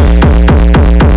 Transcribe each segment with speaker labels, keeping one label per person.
Speaker 1: Thank you.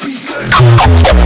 Speaker 2: speakers.